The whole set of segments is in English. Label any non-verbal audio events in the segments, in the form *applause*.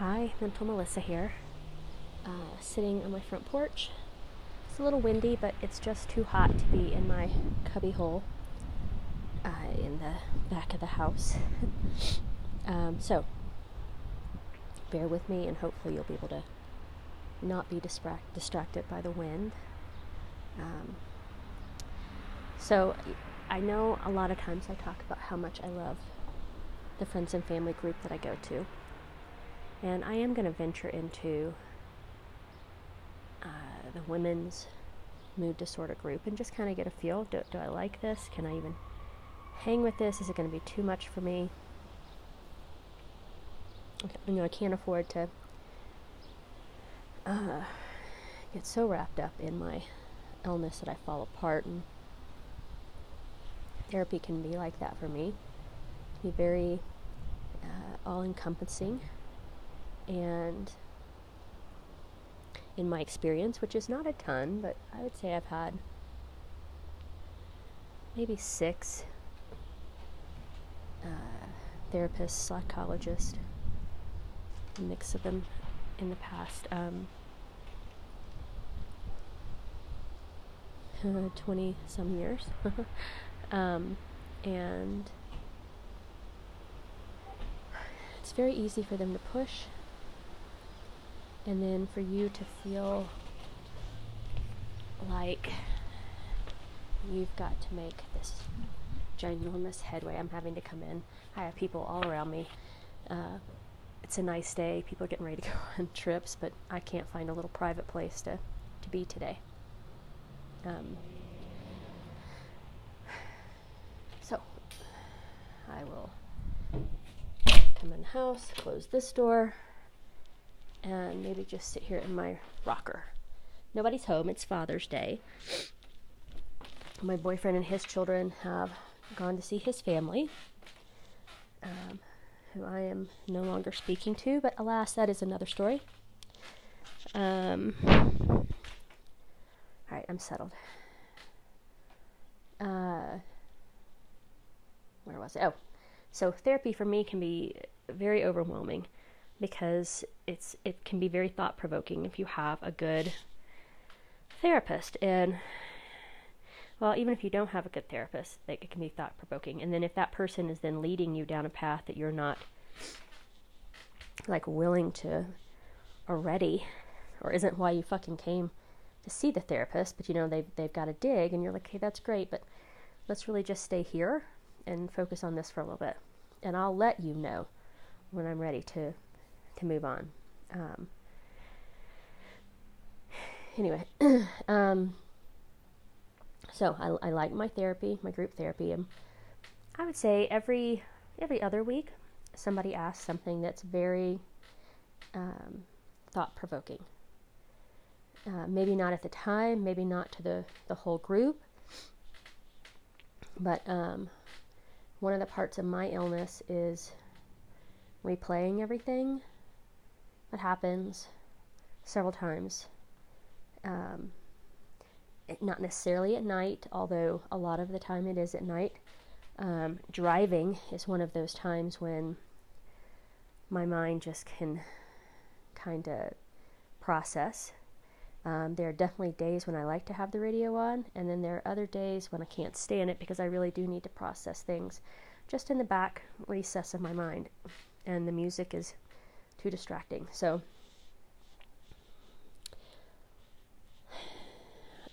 Hi, Mental Melissa here. Uh, sitting on my front porch. It's a little windy, but it's just too hot to be in my cubby hole uh, in the back of the house. *laughs* um, so, bear with me, and hopefully, you'll be able to not be distract- distracted by the wind. Um, so, I know a lot of times I talk about how much I love the friends and family group that I go to. And I am going to venture into uh, the women's mood disorder group and just kind of get a feel. Do, do I like this? Can I even hang with this? Is it going to be too much for me? You know, I can't afford to uh, get so wrapped up in my illness that I fall apart. And therapy can be like that for me. Be very uh, all encompassing and in my experience, which is not a ton, but I would say I've had maybe six uh, therapists, psychologists, mix of them in the past. Um, *laughs* 20 some years. *laughs* um, and it's very easy for them to push and then for you to feel like you've got to make this ginormous headway. I'm having to come in. I have people all around me. Uh, it's a nice day. People are getting ready to go *laughs* on trips, but I can't find a little private place to, to be today. Um, so, I will come in the house, close this door, and maybe just sit here in my rocker. Nobody's home, it's Father's Day. My boyfriend and his children have gone to see his family, um, who I am no longer speaking to, but alas, that is another story. Um, all right, I'm settled. Uh, where was it? Oh, so therapy for me can be very overwhelming because it's it can be very thought provoking if you have a good therapist. And well even if you don't have a good therapist it can be thought provoking and then if that person is then leading you down a path that you're not like willing to or ready or isn't why you fucking came to see the therapist but you know they've, they've got to dig and you're like hey that's great but let's really just stay here and focus on this for a little bit. And i'll let you know when i'm ready to to move on. Um, anyway, *clears throat* um, so I, I, like my therapy, my group therapy, and I would say every every other week somebody asks something that's very um, thought provoking. Uh, maybe not at the time, maybe not to the, the whole group, but um, one of the parts of my illness is replaying everything that happens several times. Um, not necessarily at night, although a lot of the time it is at night. Um, driving is one of those times when my mind just can kind of process. Um, there are definitely days when I like to have the radio on, and then there are other days when I can't stand it because I really do need to process things just in the back recess of my mind. And the music is too distracting. So,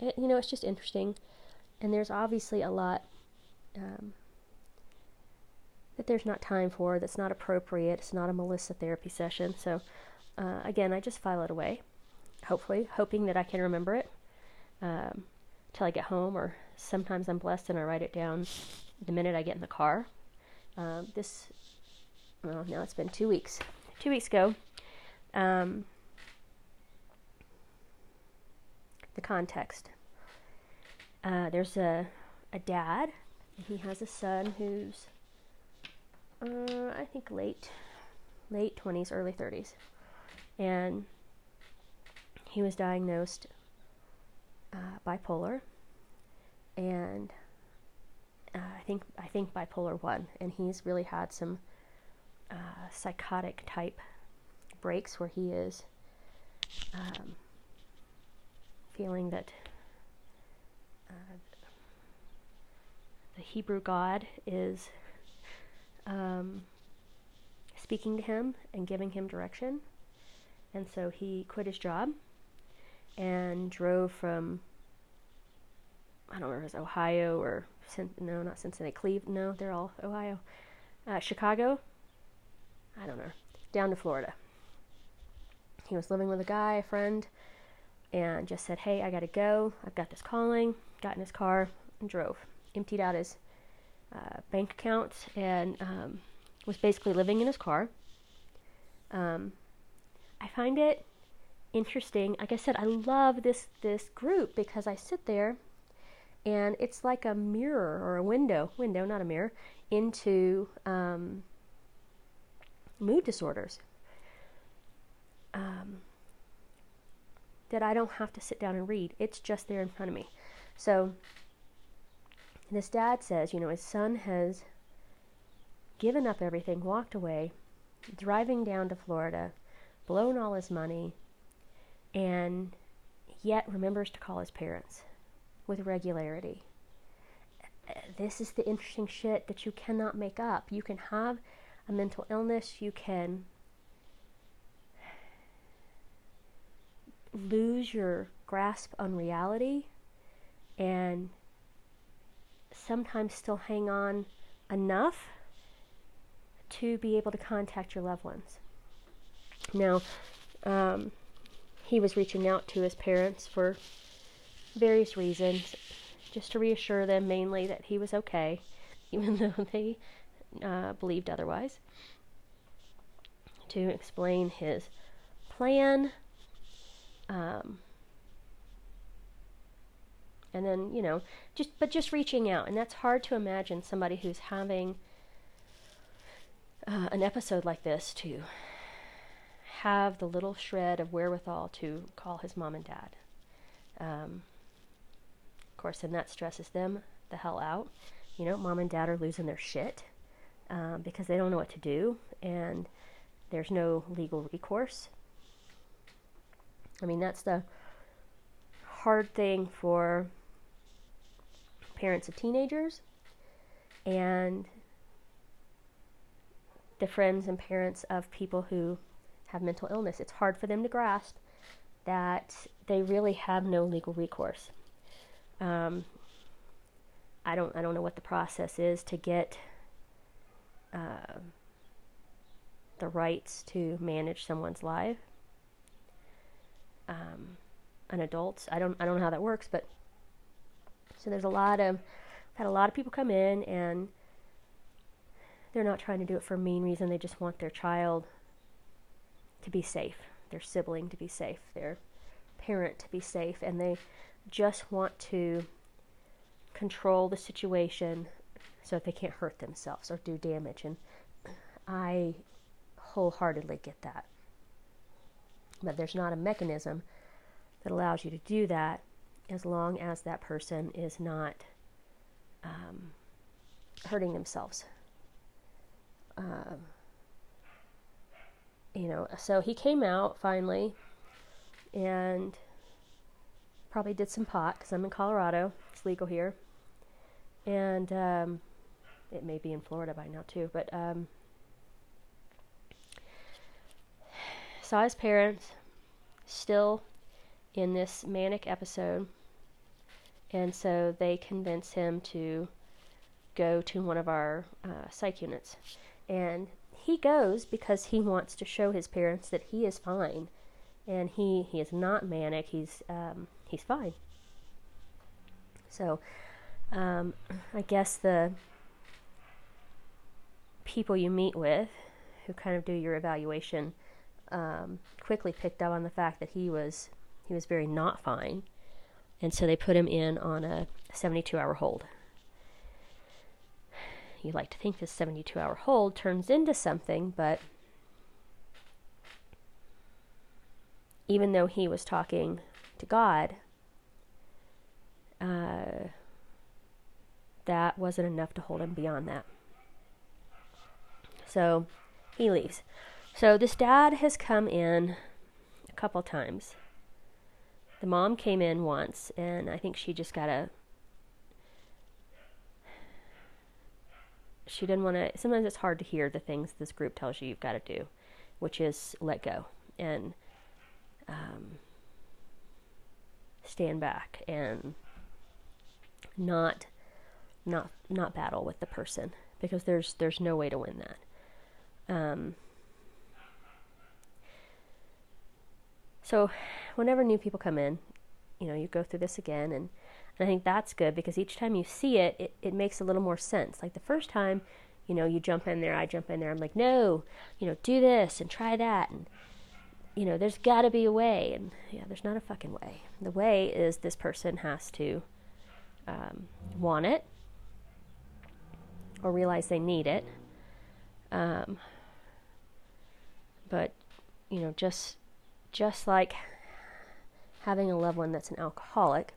it, you know, it's just interesting. And there's obviously a lot um, that there's not time for, that's not appropriate. It's not a Melissa therapy session. So, uh, again, I just file it away, hopefully, hoping that I can remember it um, till I get home, or sometimes I'm blessed and I write it down the minute I get in the car. Um, this, well, now it's been two weeks two weeks ago, um, the context. Uh, there's a, a dad, he has a son who's, uh, I think, late, late 20s, early 30s. And he was diagnosed uh, bipolar, and uh, I think I think bipolar one, and he's really had some uh, psychotic type breaks where he is um, feeling that uh, the Hebrew God is um, speaking to him and giving him direction. And so he quit his job and drove from, I don't remember if it was Ohio or, no, not Cincinnati, Cleveland, no, they're all Ohio, uh, Chicago, I don't know, down to Florida. He was living with a guy, a friend, and just said, Hey, I gotta go. I've got this calling. Got in his car and drove. Emptied out his uh, bank account and um, was basically living in his car. Um, I find it interesting. Like I said, I love this this group because I sit there and it's like a mirror or a window, window, not a mirror, into um, mood disorders. Um, that I don't have to sit down and read. It's just there in front of me. So this dad says, you know, his son has given up everything, walked away, driving down to Florida, blown all his money, and yet remembers to call his parents with regularity. This is the interesting shit that you cannot make up. You can have a mental illness, you can lose your grasp on reality and sometimes still hang on enough to be able to contact your loved ones. Now, um, he was reaching out to his parents for various reasons, just to reassure them mainly that he was okay, *laughs* even though they uh, believed otherwise, to explain his plan. Um, and then, you know, just but just reaching out, and that's hard to imagine somebody who's having uh, an episode like this to have the little shred of wherewithal to call his mom and dad. Um, of course, and that stresses them the hell out. You know, mom and dad are losing their shit um, because they don't know what to do, and there's no legal recourse. I mean, that's the hard thing for parents of teenagers and the friends and parents of people who have mental illness. It's hard for them to grasp that they really have no legal recourse. Um, I don't I don't know what the process is to get uh, the rights to manage someone's life. Um, an adult. I don't I don't know how that works, but so there's a lot of I've had a lot of people come in and they're not trying to do it for a mean reason. They just want their child to be safe, their sibling to be safe, their parent to be safe, and they just want to control the situation so that they can't hurt themselves or do damage. And I wholeheartedly get that. But there's not a mechanism that allows you to do that as long as that person is not um, hurting themselves. Um, you know, so he came out finally and probably did some pot because I'm in Colorado. It's legal here. And um, it may be in Florida by now too, but um, saw his parents still in this manic episode and so they convince him to go to one of our uh, psych units. And he goes because he wants to show his parents that he is fine. And he, he is not manic, he's, um, he's fine. So um, I guess the people you meet with who kind of do your evaluation um, quickly picked up on the fact that he was he was very not fine and so they put him in on a 72 hour hold. You like to think this 72 hour hold turns into something, but even though he was talking to God, uh, that wasn't enough to hold him beyond that. So he leaves. So this dad has come in a couple times. The mom came in once, and I think she just got a. She didn't want to. Sometimes it's hard to hear the things this group tells you you've got to do, which is let go and um, stand back and not not not battle with the person because there's there's no way to win that. Um, so whenever new people come in, you know, you go through this again and, and I think that's good because each time you see it, it, it makes a little more sense. Like the first time, you know, you jump in there, I jump in there, I'm like, no, you know, do this and try that and you know, there's got to be a way. And yeah, there's not a fucking way. The way is this person has to um, want it or realize they need it. Um, but you know, just just like having a loved one that's an alcoholic,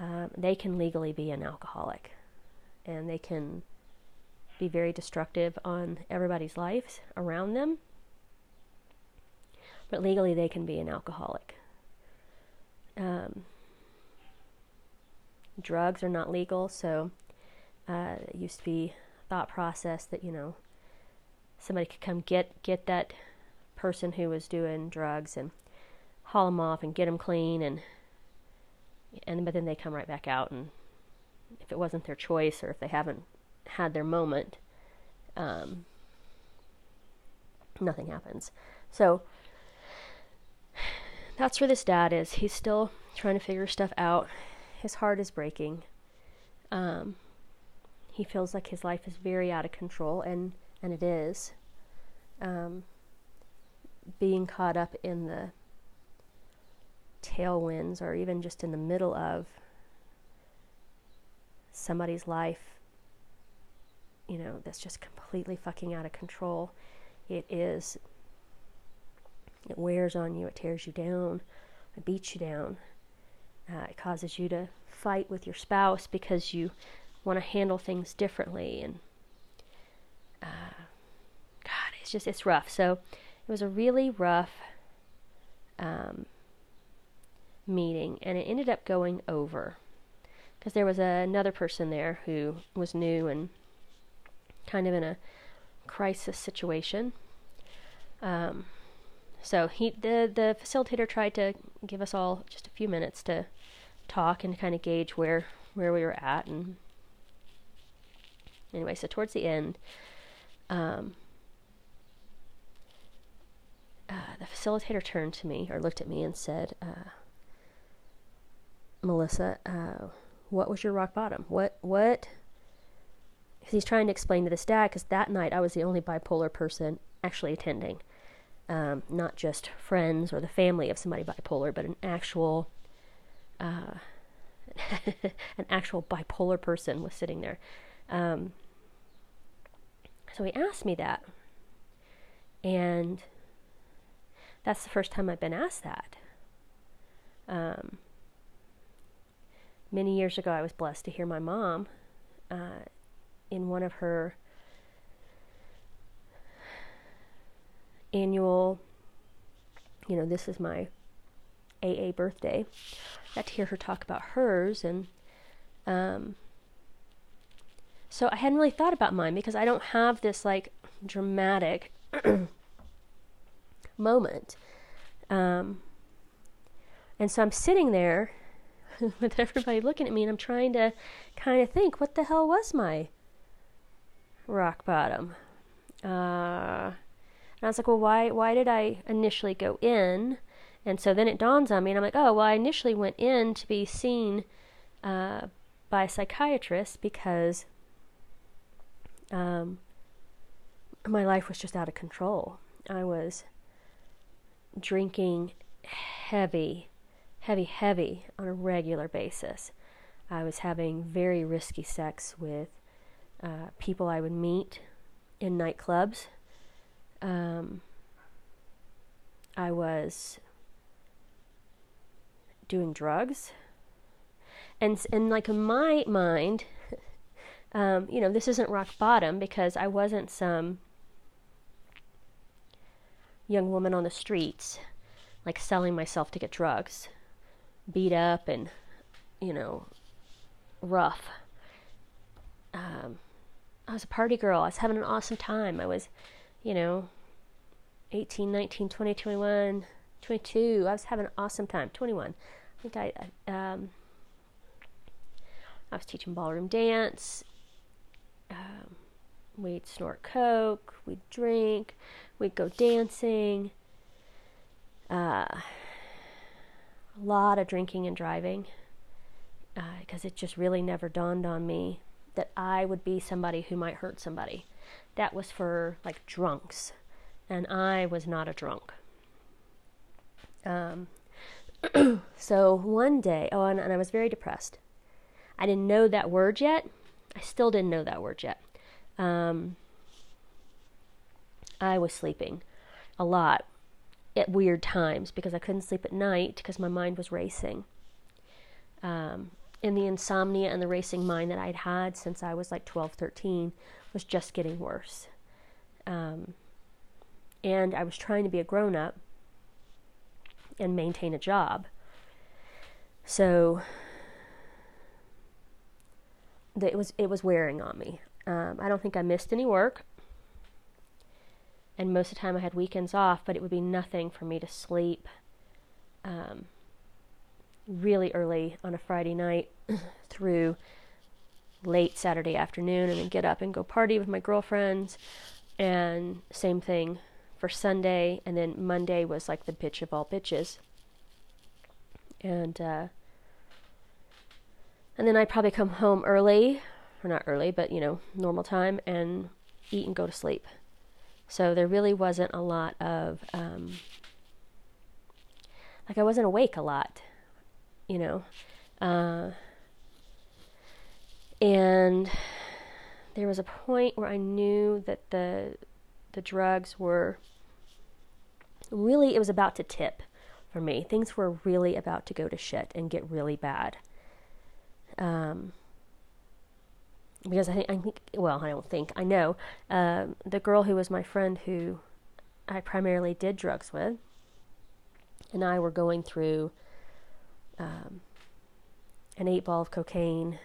um, they can legally be an alcoholic, and they can be very destructive on everybody's lives around them. But legally, they can be an alcoholic. Um, drugs are not legal, so uh, it used to be thought process that you know somebody could come get get that person who was doing drugs and haul them off and get them clean and and but then they come right back out and if it wasn't their choice or if they haven't had their moment um, nothing happens. So that's where this dad is. He's still trying to figure stuff out. His heart is breaking. Um, he feels like his life is very out of control, and, and it is. Um, being caught up in the tailwinds or even just in the middle of somebody's life, you know, that's just completely fucking out of control. It is, it wears on you, it tears you down, it beats you down. Uh, it causes you to fight with your spouse because you want to handle things differently and it's just it's rough. So it was a really rough um, meeting and it ended up going over because there was a, another person there who was new and kind of in a crisis situation. Um, so he the the facilitator tried to give us all just a few minutes to talk and kind of gauge where where we were at and Anyway, so towards the end, um, uh, the facilitator turned to me or looked at me and said, uh, "Melissa, uh, what was your rock bottom? What what?" Because he's trying to explain to this dad. Because that night I was the only bipolar person actually attending, um, not just friends or the family of somebody bipolar, but an actual. Uh, *laughs* an actual bipolar person was sitting there. Um, so he asked me that. And that's the first time I've been asked that. Um, many years ago, I was blessed to hear my mom uh, in one of her annual, you know, this is my AA birthday. I got to hear her talk about hers, and um, so I hadn't really thought about mine because I don't have this like dramatic *clears throat* moment. Um, and so I'm sitting there *laughs* with everybody looking at me and I'm trying to kind of think what the hell was my rock bottom? Uh, and I was like, well, why, why did I initially go in? And so then it dawns on me and I'm like, oh, well, I initially went in to be seen uh, by a psychiatrist because um, my life was just out of control. I was drinking heavy, heavy, heavy on a regular basis. I was having very risky sex with uh, people I would meet in nightclubs. Um, I was doing drugs. And, and like in my mind, *laughs* um, you know, this isn't rock bottom because I wasn't some young woman on the streets, like selling myself to get drugs, beat up and, you know, rough. Um, I was a party girl. I was having an awesome time. I was, you know, 18, 19, 20, 21, 22. I was having an awesome time. 21. I think I, um, I was teaching ballroom dance. Um, we'd snort coke. We'd drink. We'd go dancing. Uh, a lot of drinking and driving because uh, it just really never dawned on me that I would be somebody who might hurt somebody. That was for like drunks, and I was not a drunk. Um, *clears throat* so one day, oh, and, and I was very depressed. I didn't know that word yet. I still didn't know that word yet. Um, I was sleeping a lot at weird times because I couldn't sleep at night because my mind was racing. Um, and the insomnia and the racing mind that I'd had since I was like 12, 13 was just getting worse. Um, and I was trying to be a grown up and maintain a job. So it was it was wearing on me. Um, I don't think I missed any work, and most of the time I had weekends off, but it would be nothing for me to sleep. Um, really early on a Friday night *clears throat* through late Saturday afternoon and then get up and go party with my girlfriends. And same thing for Sunday. And then Monday was like the bitch of all bitches. And, uh, and then I'd probably come home early, or not early, but you know, normal time, and eat and go to sleep. So there really wasn't a lot of, um, like, I wasn't awake a lot you know. Uh, and there was a point where I knew that the the drugs were really it was about to tip for me. Things were really about to go to shit and get really bad. Um, because I think, I think, well, I don't think, I know, um, the girl who was my friend who I primarily did drugs with, and I were going through um, an eight ball of cocaine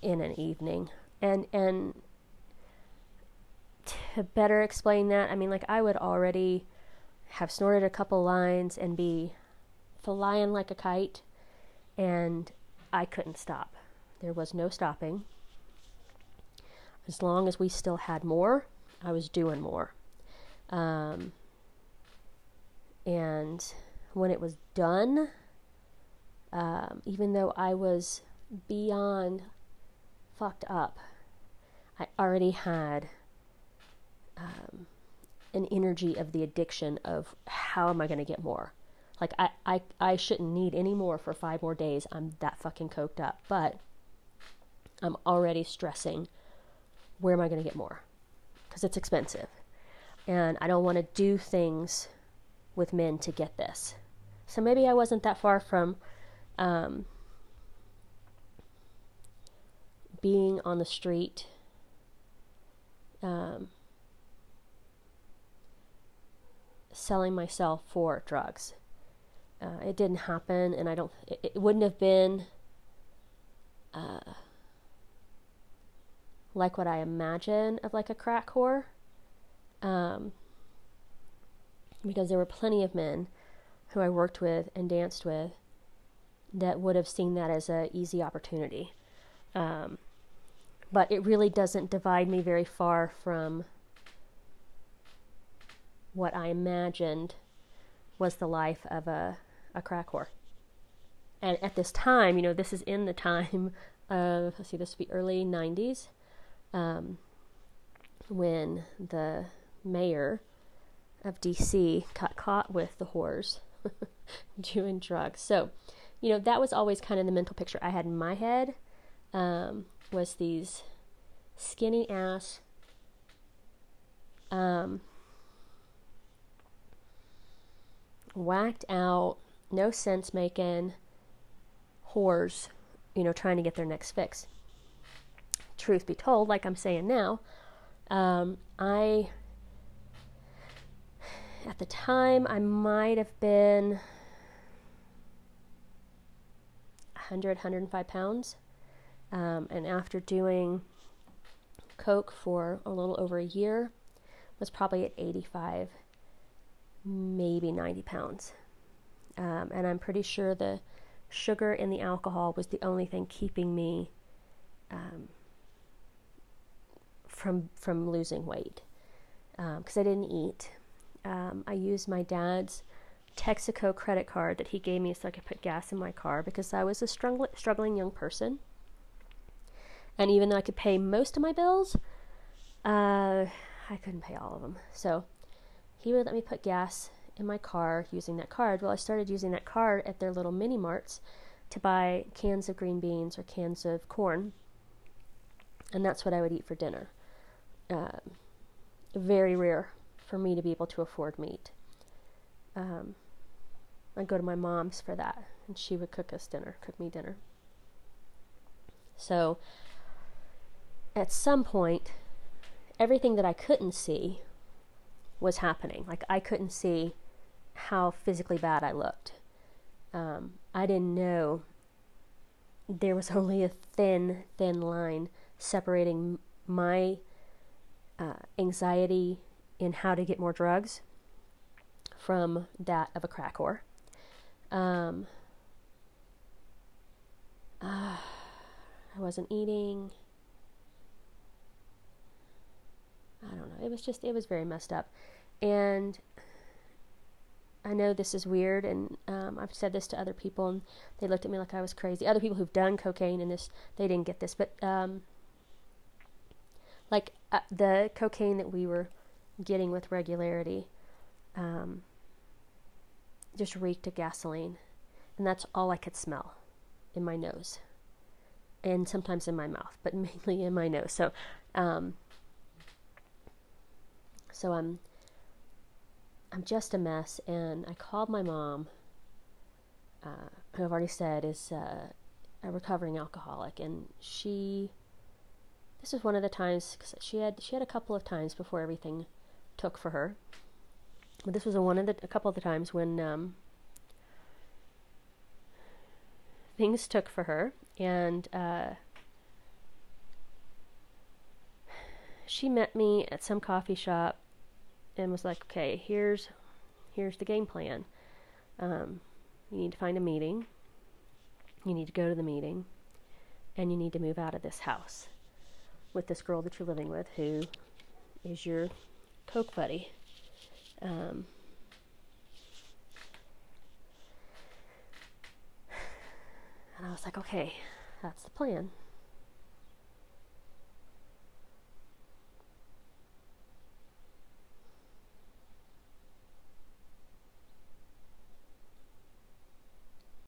in an evening. And and to better explain that, I mean like I would already have snorted a couple lines and be flying like a kite and I couldn't stop. There was no stopping. As long as we still had more, I was doing more. Um, and when it was done, um, even though I was beyond fucked up, I already had um, an energy of the addiction of how am I going to get more? Like, I, I, I shouldn't need any more for five more days. I'm that fucking coked up. But I'm already stressing where am I going to get more? Because it's expensive. And I don't want to do things with men to get this. So maybe I wasn't that far from um, being on the street. Um, selling myself for drugs. Uh, it didn't happen, and I don't. It, it wouldn't have been uh, like what I imagine of like a crack whore, um, because there were plenty of men who I worked with and danced with that would have seen that as an easy opportunity. Um, but it really doesn't divide me very far from what I imagined was the life of a, a crack whore. And at this time, you know, this is in the time of, let's see, this would be early 90s, um, when the mayor of DC got caught with the whores *laughs* doing drugs. So, you know, that was always kind of the mental picture I had in my head um, was these skinny ass, um, whacked out, no sense making whores, you know, trying to get their next fix. Truth be told, like I'm saying now, um, I at the time, I might have been 100, 105 pounds. Um, and after doing Coke for a little over a year, was probably at 85, maybe 90 pounds. Um, and I'm pretty sure the sugar and the alcohol was the only thing keeping me um, from from losing weight because um, I didn't eat. Um, I used my dad's Texaco credit card that he gave me so I could put gas in my car because I was a strugg- struggling young person. And even though I could pay most of my bills, uh, I couldn't pay all of them. So he would let me put gas in my car using that card. Well, I started using that card at their little mini marts to buy cans of green beans or cans of corn. And that's what I would eat for dinner. Uh, very rare for me to be able to afford meat. Um, I'd go to my mom's for that, and she would cook us dinner, cook me dinner. So, at some point, everything that I couldn't see was happening. Like, I couldn't see how physically bad I looked. Um, I didn't know there was *laughs* only a thin, thin line separating my uh, anxiety in how to get more drugs from that of a crack whore. Um, uh, *sighs* I wasn't eating. I don't know. It was just, it was very messed up. And I know this is weird, and um, I've said this to other people, and they looked at me like I was crazy. Other people who've done cocaine and this, they didn't get this, but um, like uh, the cocaine that we were getting with regularity, um, just reeked of gasoline, and that's all I could smell in my nose, and sometimes in my mouth, but *laughs* mainly in my nose. So, um, so I'm I'm just a mess. And I called my mom, uh, who I've already said is uh, a recovering alcoholic, and she. This was one of the times because she had she had a couple of times before everything took for her, but this was a one of the a couple of the times when um, things took for her, and uh, she met me at some coffee shop and was like, okay, here's here's the game plan. Um, you need to find a meeting. You need to go to the meeting, and you need to move out of this house with this girl that you're living with, who is your coke buddy. Um, and I was like, okay, that's the plan.